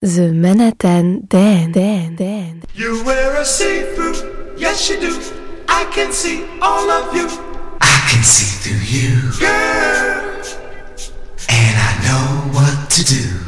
The Manhattan Dan, Dan, Dan. You wear a see-through, yes you do. I can see all of you. I can see through you, girl, and I know what to do.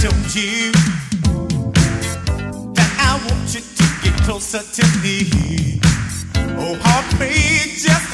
told you that I want you to get closer to me. Oh, heartbeat, just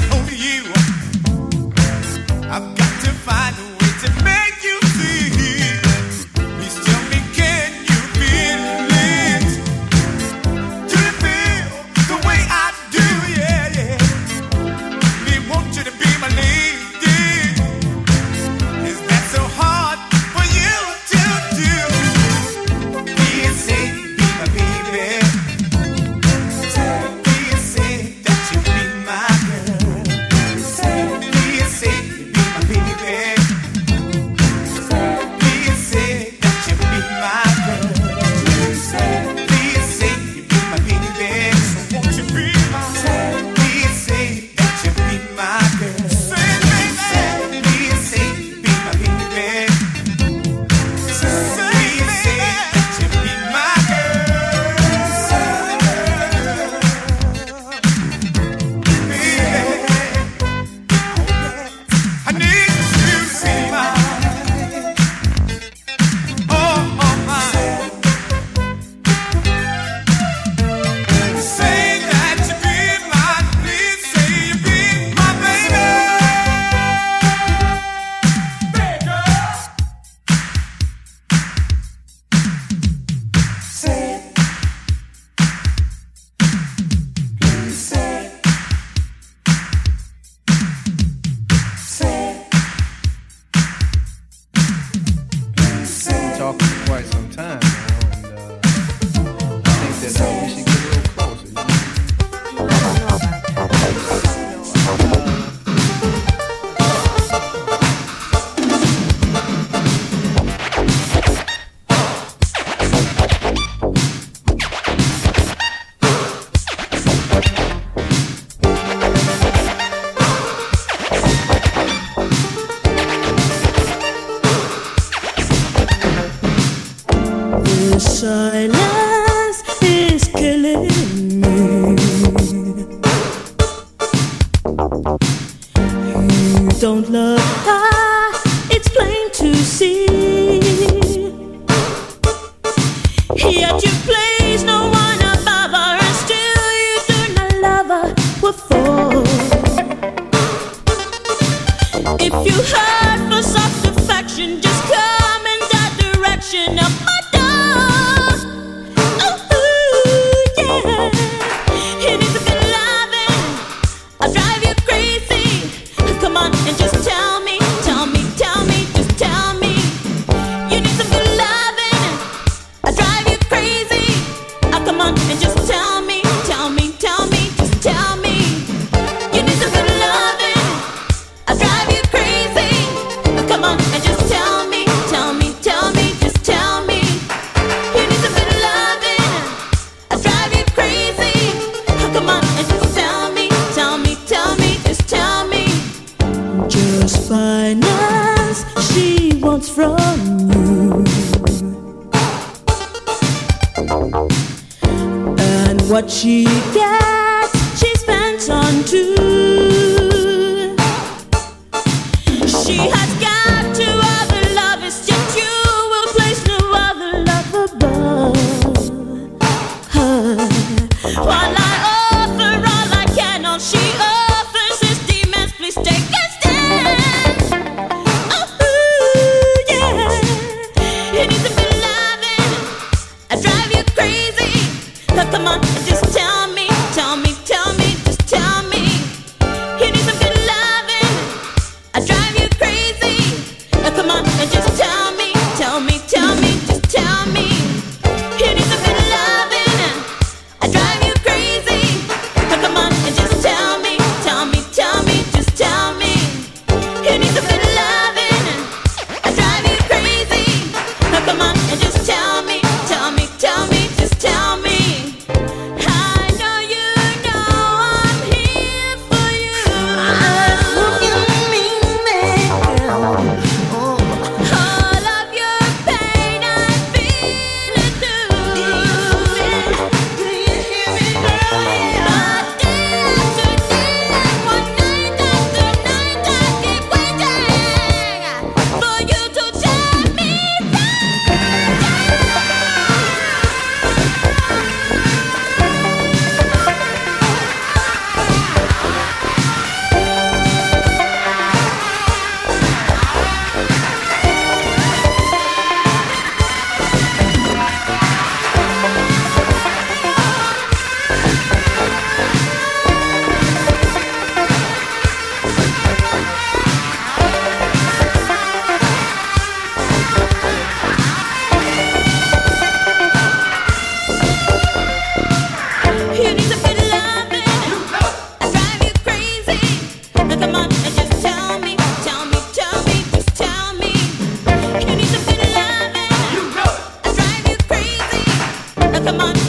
love.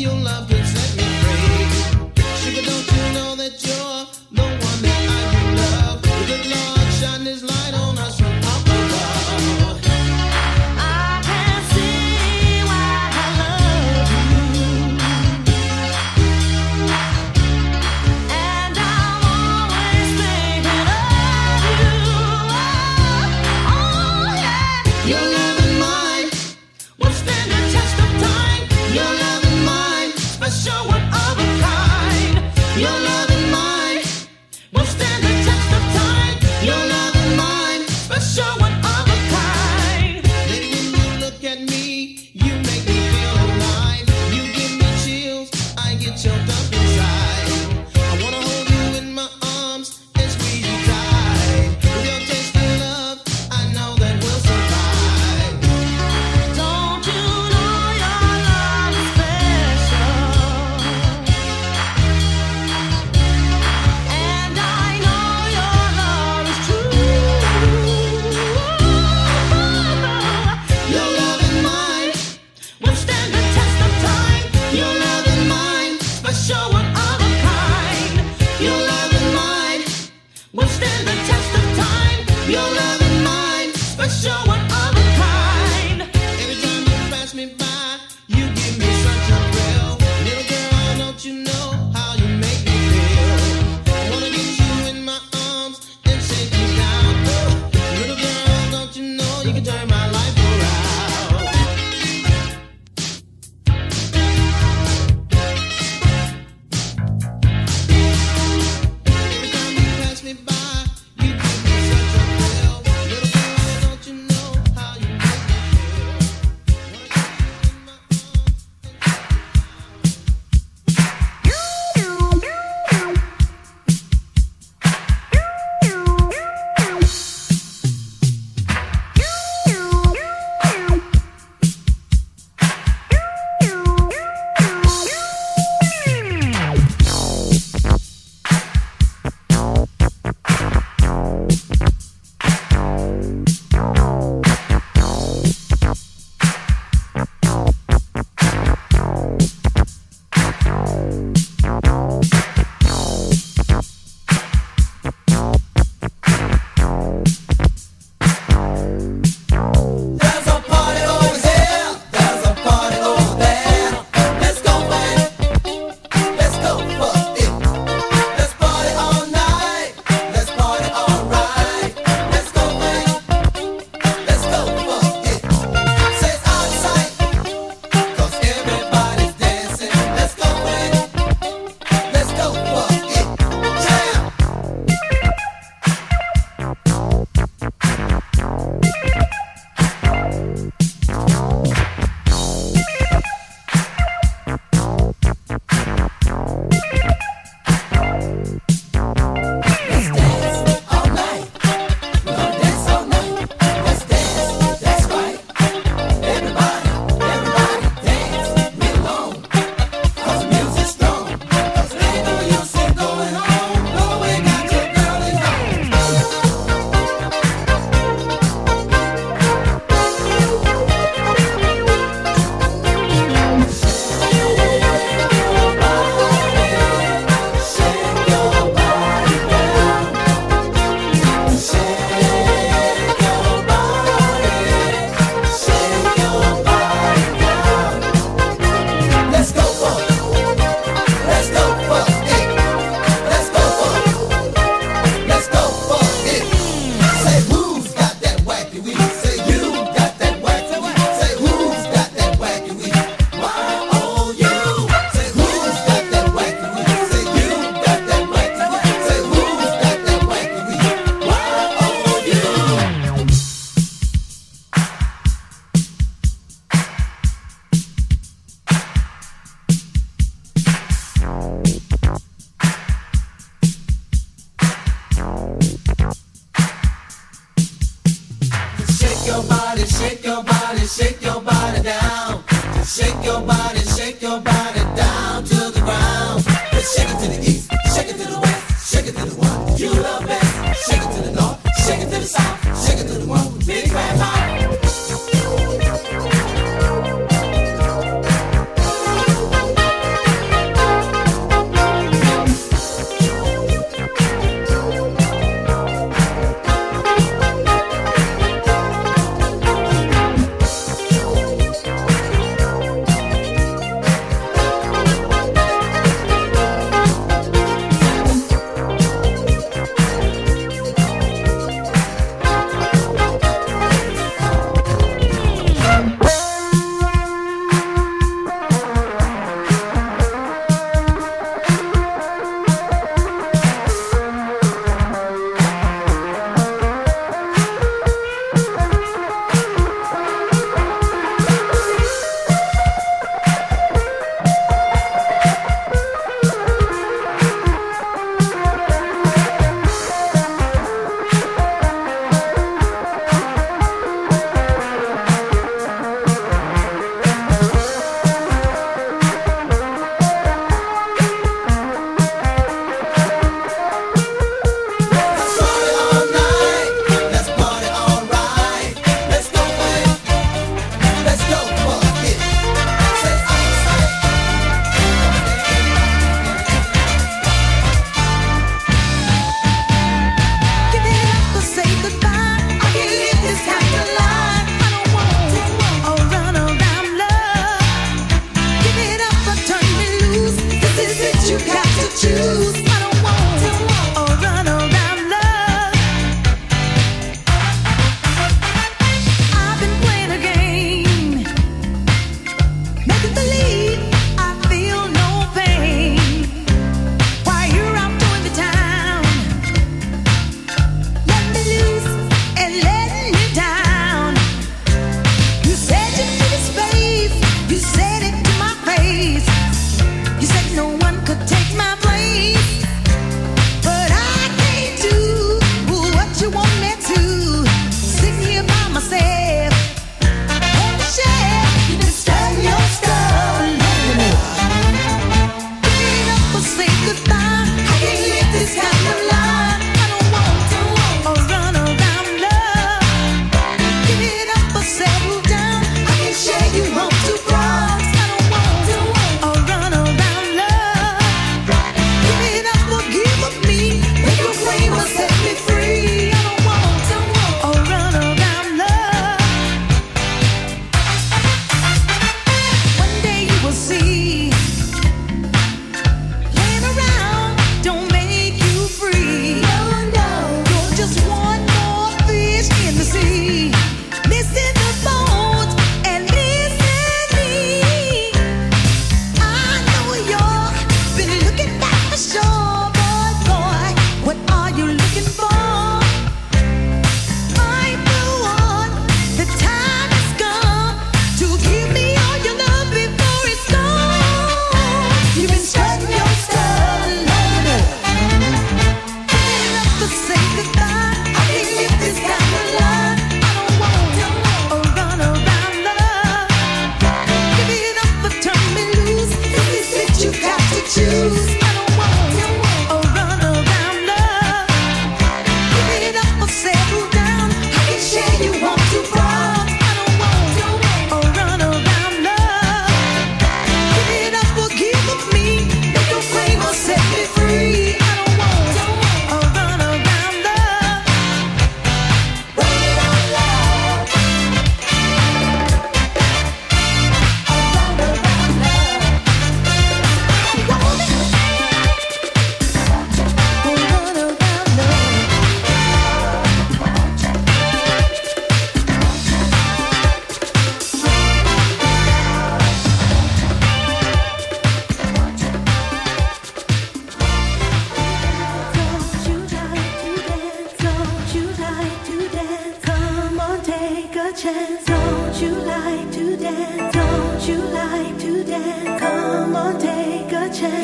your love.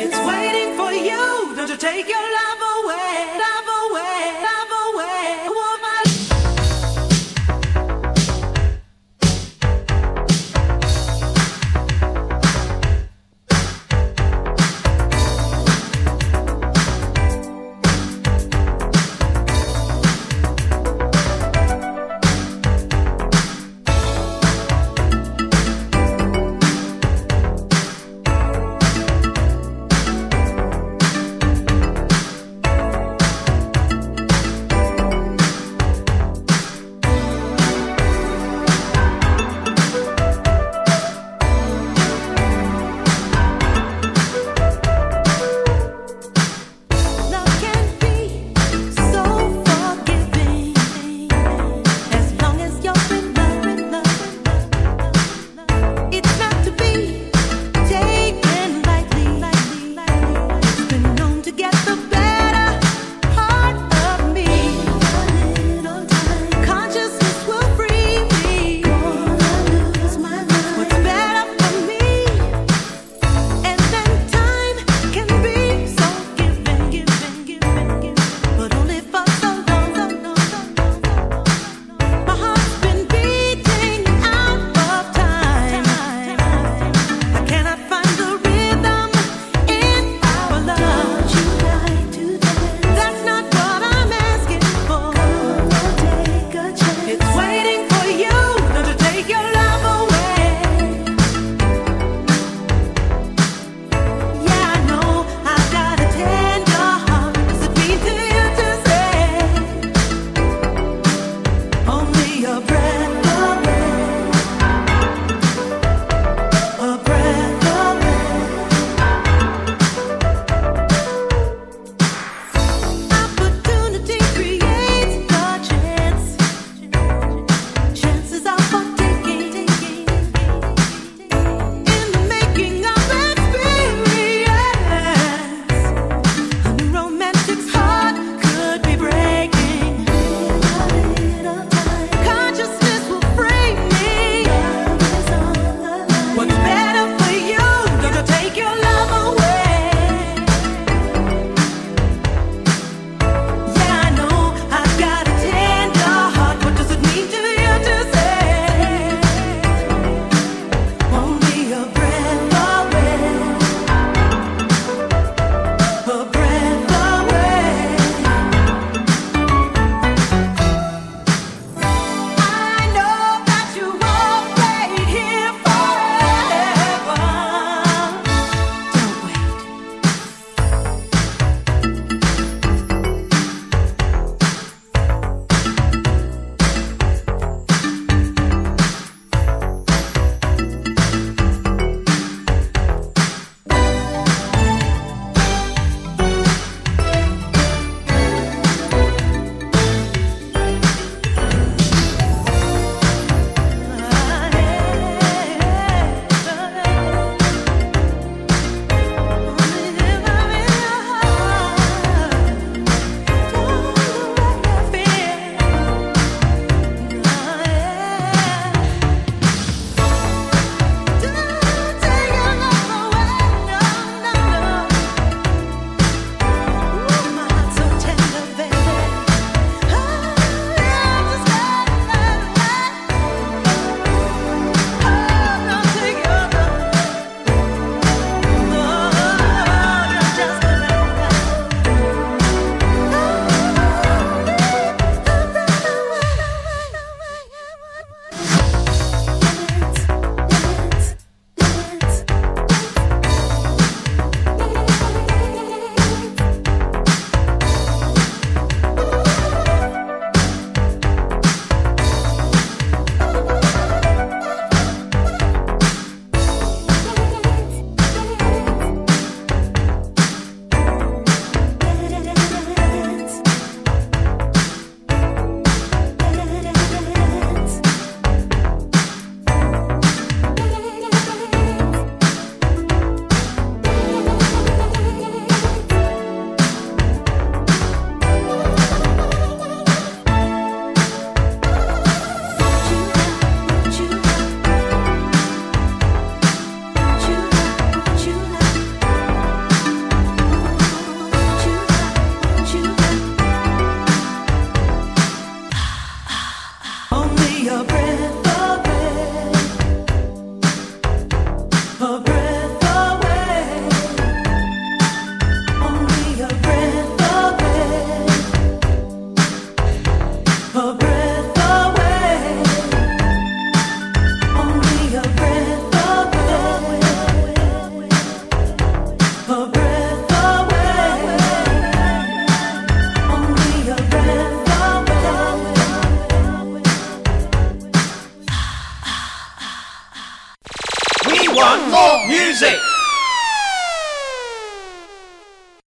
It's waiting for you. Don't you take your love away, love away,